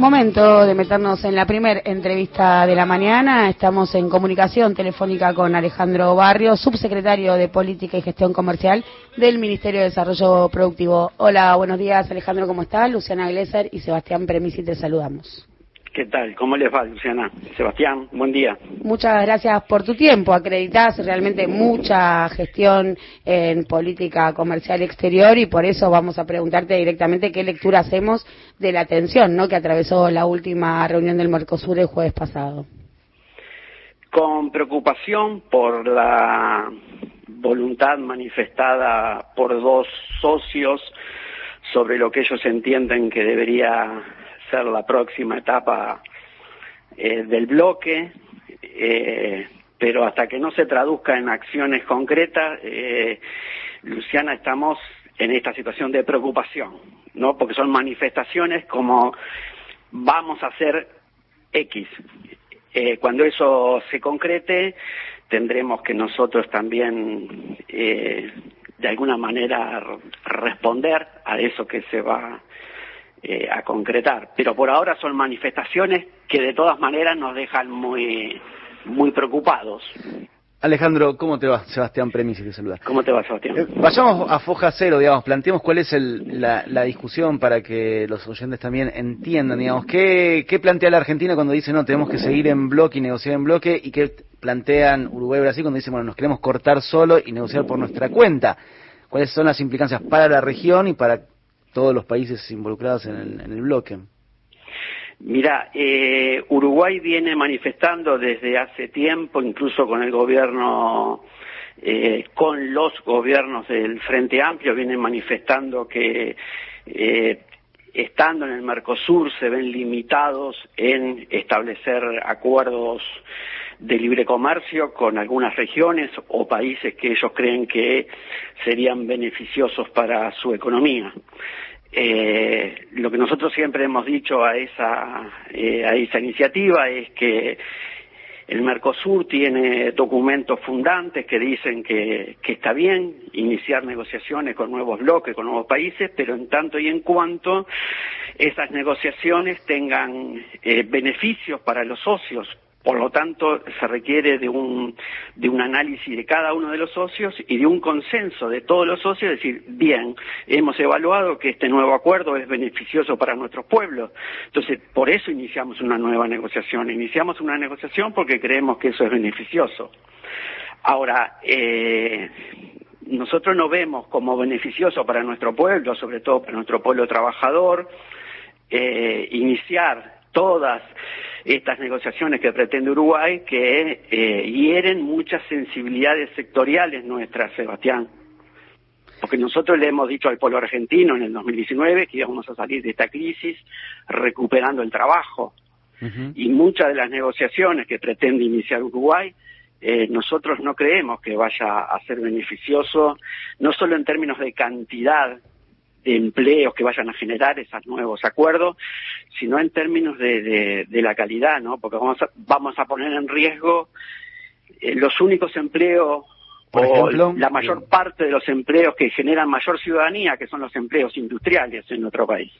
Momento de meternos en la primera entrevista de la mañana. Estamos en comunicación telefónica con Alejandro Barrio, subsecretario de Política y Gestión Comercial del Ministerio de Desarrollo Productivo. Hola, buenos días Alejandro, ¿cómo estás? Luciana Glesser y Sebastián Premisi te saludamos. ¿Qué tal? ¿Cómo les va, Luciana? Sebastián, buen día. Muchas gracias por tu tiempo. Acreditas realmente mucha gestión en política comercial exterior y por eso vamos a preguntarte directamente qué lectura hacemos de la tensión ¿no? que atravesó la última reunión del Mercosur el jueves pasado. Con preocupación por la voluntad manifestada por dos socios sobre lo que ellos entienden que debería ser la próxima etapa eh, del bloque, eh, pero hasta que no se traduzca en acciones concretas, eh, Luciana, estamos en esta situación de preocupación, ¿no? Porque son manifestaciones como vamos a hacer X. cuando eso se concrete, tendremos que nosotros también, de alguna manera, responder a eso que se va eh, a concretar. Pero por ahora son manifestaciones que de todas maneras nos dejan muy, muy preocupados. Alejandro, ¿cómo te va? Sebastián Premisi te saluda. ¿Cómo te va, Sebastián? Eh, vayamos a foja cero, digamos, planteemos cuál es la, discusión para que los oyentes también entiendan, digamos, ¿qué, ¿qué plantea la Argentina cuando dice, no, tenemos que seguir en bloque y negociar en bloque? ¿Y qué plantean Uruguay y Brasil cuando dicen, bueno, nos queremos cortar solo y negociar por nuestra cuenta? ¿Cuáles son las implicancias para la región y para todos los países involucrados en el, bloque? Mira, eh, Uruguay viene manifestando desde hace tiempo, incluso con el gobierno, eh, con los gobiernos del Frente Amplio, vienen manifestando que eh, estando en el Mercosur se ven limitados en establecer acuerdos de libre comercio con algunas regiones o países que ellos creen que serían beneficiosos para su economía. Eh, lo que nosotros siempre hemos dicho a esa, eh, a esa iniciativa es que el Mercosur tiene documentos fundantes que dicen que, está bien iniciar negociaciones con nuevos bloques, con nuevos países, pero en tanto y en cuanto esas negociaciones tengan eh, beneficios para los socios, por lo tanto, se requiere de un, de un análisis de cada uno de los socios y de un consenso de todos los socios, decir, bien, hemos evaluado que este nuevo acuerdo es beneficioso para nuestros pueblos. Entonces, por eso iniciamos una nueva negociación. Iniciamos una negociación porque creemos que eso es beneficioso. Ahora, eh, nosotros no vemos como beneficioso para nuestro pueblo, sobre todo para nuestro pueblo trabajador, eh, iniciar todas estas negociaciones que pretende Uruguay que eh, hieren muchas sensibilidades sectoriales nuestras, Sebastián. Porque nosotros le hemos dicho al pueblo argentino en el 2019 que íbamos a salir de esta crisis recuperando el trabajo. Y muchas de las negociaciones que pretende iniciar Uruguay, eh, nosotros no creemos que vaya a ser beneficioso, no solo en términos de cantidad de empleos que vayan a generar esos nuevos acuerdos, sino en términos de, de, la calidad, ¿no? Porque vamos a, vamos a poner en riesgo eh, los únicos empleos o la mayor parte de los empleos que generan mayor ciudadanía, que son los empleos industriales en nuestro país.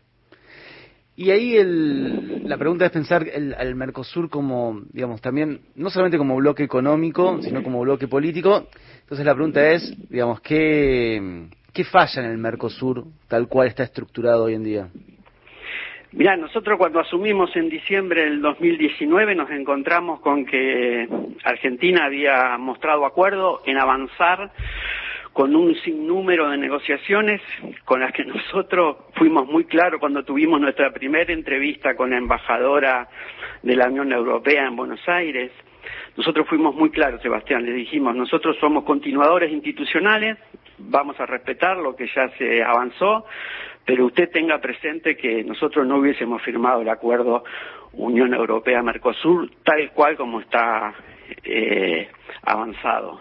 Y ahí el, la pregunta es pensar el, al Mercosur como, digamos, también, no solamente como bloque económico, sino como bloque político. Entonces la pregunta es, digamos, ¿qué, ¿Qué falla en el Mercosur tal cual está estructurado hoy en día? Mira, nosotros cuando asumimos en diciembre del 2019 nos encontramos con que Argentina había mostrado acuerdo en avanzar con un sinnúmero de negociaciones con las que nosotros fuimos muy claros cuando tuvimos nuestra primera entrevista con la embajadora de la Unión Europea en Buenos Aires. Nosotros fuimos muy claros, Sebastián, le dijimos, nosotros somos continuadores institucionales, vamos a respetar lo que ya se avanzó, pero usted tenga presente que nosotros no hubiésemos firmado el acuerdo Unión Europea-Mercosur tal cual como está eh, avanzado.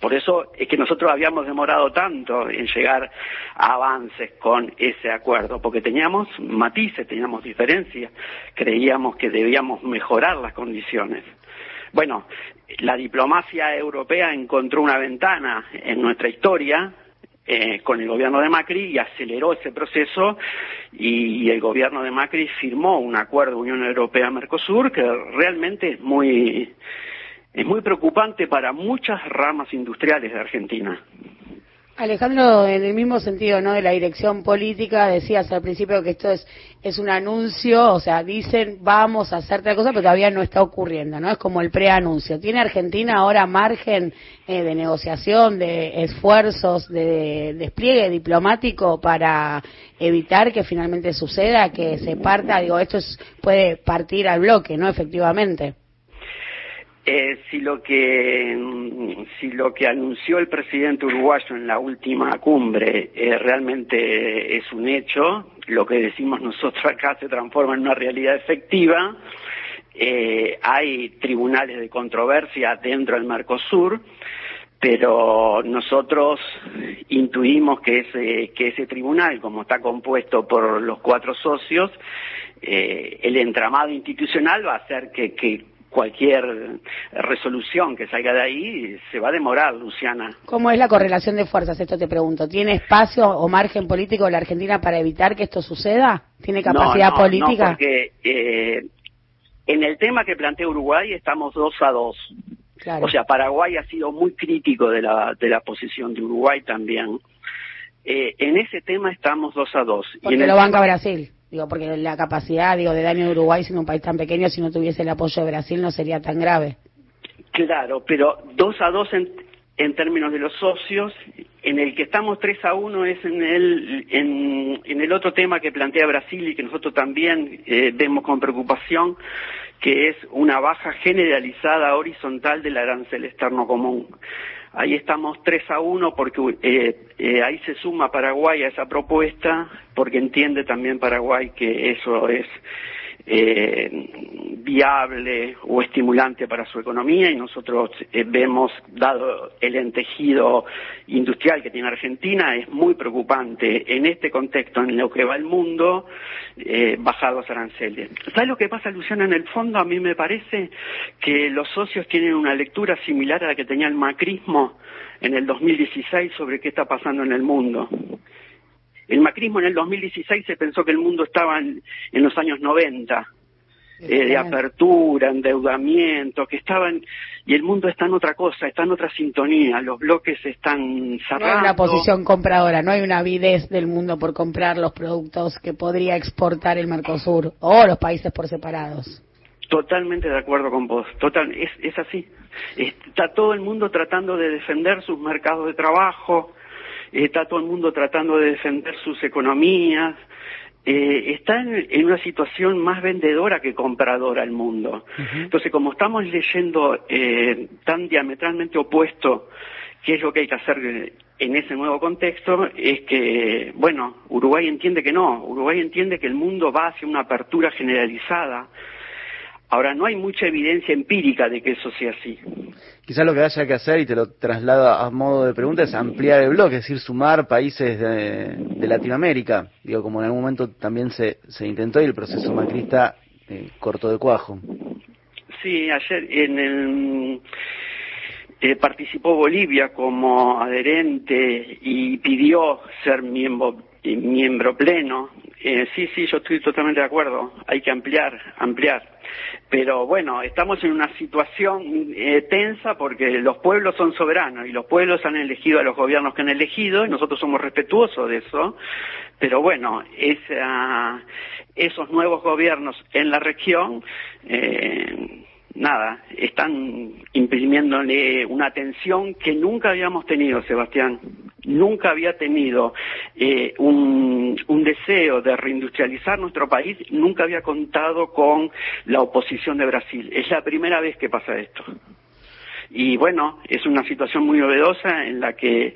Por eso es que nosotros habíamos demorado tanto en llegar a avances con ese acuerdo, porque teníamos matices, teníamos diferencias, creíamos que debíamos mejorar las condiciones. Bueno, la diplomacia europea encontró una ventana en nuestra historia, eh, con el gobierno de Macri y aceleró ese proceso y, el gobierno de Macri firmó un acuerdo Unión Europea-Mercosur que realmente es muy, es muy preocupante para muchas ramas industriales de Argentina. Alejandro, en el mismo sentido, ¿no? De la dirección política, decías al principio que esto es, es un anuncio, o sea, dicen vamos a hacer tal cosa, pero todavía no está ocurriendo, ¿no? Es como el preanuncio. ¿Tiene Argentina ahora margen eh, de negociación, de esfuerzos, de, despliegue diplomático para evitar que finalmente suceda, que se parta? Digo, esto puede partir al bloque, ¿no? Efectivamente. Eh, si lo que si lo que anunció el presidente uruguayo en la última cumbre eh, realmente es un hecho, lo que decimos nosotros acá se transforma en una realidad efectiva. Eh, hay tribunales de controversia dentro del Mercosur, pero nosotros intuimos que ese, que ese tribunal, como está compuesto por los cuatro socios, el entramado institucional va a hacer que, que cualquier resolución que salga de ahí se va a demorar, Luciana. ¿Cómo es la correlación de fuerzas? Esto te pregunto. ¿Tiene espacio o margen político la Argentina para evitar que esto suceda? ¿Tiene capacidad política? No, porque eh, en el tema que plantea Uruguay estamos dos a dos. O sea, Paraguay ha sido muy crítico de la, de la posición de Uruguay también. Eh, en ese tema estamos dos a dos. Porque y en lo banca Brasil. Digo, porque la capacidad, digo, de daño de Uruguay siendo un país tan pequeño, si no tuviese el apoyo de Brasil no sería tan grave. Claro, pero dos a dos en, en términos de los socios, en el que estamos tres a uno es en el, en, en el otro tema que plantea Brasil y que nosotros también eh, vemos con preocupación, que es una baja generalizada horizontal del arancel externo común. Ahí estamos 3 a 1 porque eh, eh, ahí se suma Paraguay a esa propuesta porque entiende también Paraguay que eso es eh, viable o estimulante para su economía y nosotros eh, vemos, dado el entejido industrial que tiene Argentina, es muy preocupante en este contexto en lo que va el mundo eh, bajar los aranceles. ¿Sabes lo que pasa, Luciana? En el fondo a mí me parece que los socios tienen una lectura similar a la que tenía el macrismo en el 2016 sobre qué está pasando en el mundo. El macrismo en el 2016 se pensó que el mundo estaba en, los años 90, eh, de apertura, endeudamiento, que estaban y el mundo está en otra cosa, está en otra sintonía, los bloques están cerrando. No hay una posición compradora, no hay una avidez del mundo por comprar los productos que podría exportar el Mercosur o los países por separados. Totalmente de acuerdo con vos, total, es, es así. Está todo el mundo tratando de defender sus mercados de trabajo, está todo el mundo tratando de defender sus economías, eh, está en, una situación más vendedora que compradora el mundo. Entonces, como estamos leyendo eh, tan diametralmente opuesto qué es lo que hay que hacer en ese nuevo contexto, es que, bueno, Uruguay entiende que no, Uruguay entiende que el mundo va hacia una apertura generalizada, Ahora, no hay mucha evidencia empírica de que eso sea así. Quizás lo que haya que hacer, y te lo traslado a modo de pregunta, es ampliar el bloque, es decir, sumar países de, Latinoamérica. Digo, como en algún momento también se, se intentó y el proceso macrista eh, cortó de cuajo. Sí, ayer en el... Eh, participó Bolivia como adherente y pidió ser miembro, miembro pleno. Eh, sí, sí, yo estoy totalmente de acuerdo. Hay que ampliar, ampliar. Pero bueno, estamos en una situación eh, tensa porque los pueblos son soberanos y los pueblos han elegido a los gobiernos que han elegido y nosotros somos respetuosos de eso. Pero bueno, esos nuevos gobiernos en la región eh, nada, están imprimiéndole una atención que nunca habíamos tenido, Sebastián. Nunca había tenido eh, un, deseo de reindustrializar nuestro país, nunca había contado con la oposición de Brasil. Es la primera vez que pasa esto. Y bueno, es una situación muy novedosa en la que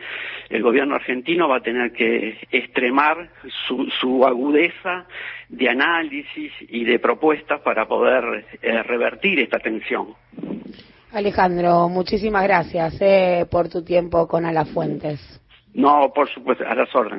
el gobierno argentino va a tener que extremar su, su agudeza de análisis y de propuestas para poder eh, revertir esta tensión. Alejandro, muchísimas gracias eh, por tu tiempo con Alafuentes. No, por supuesto, a las órdenes.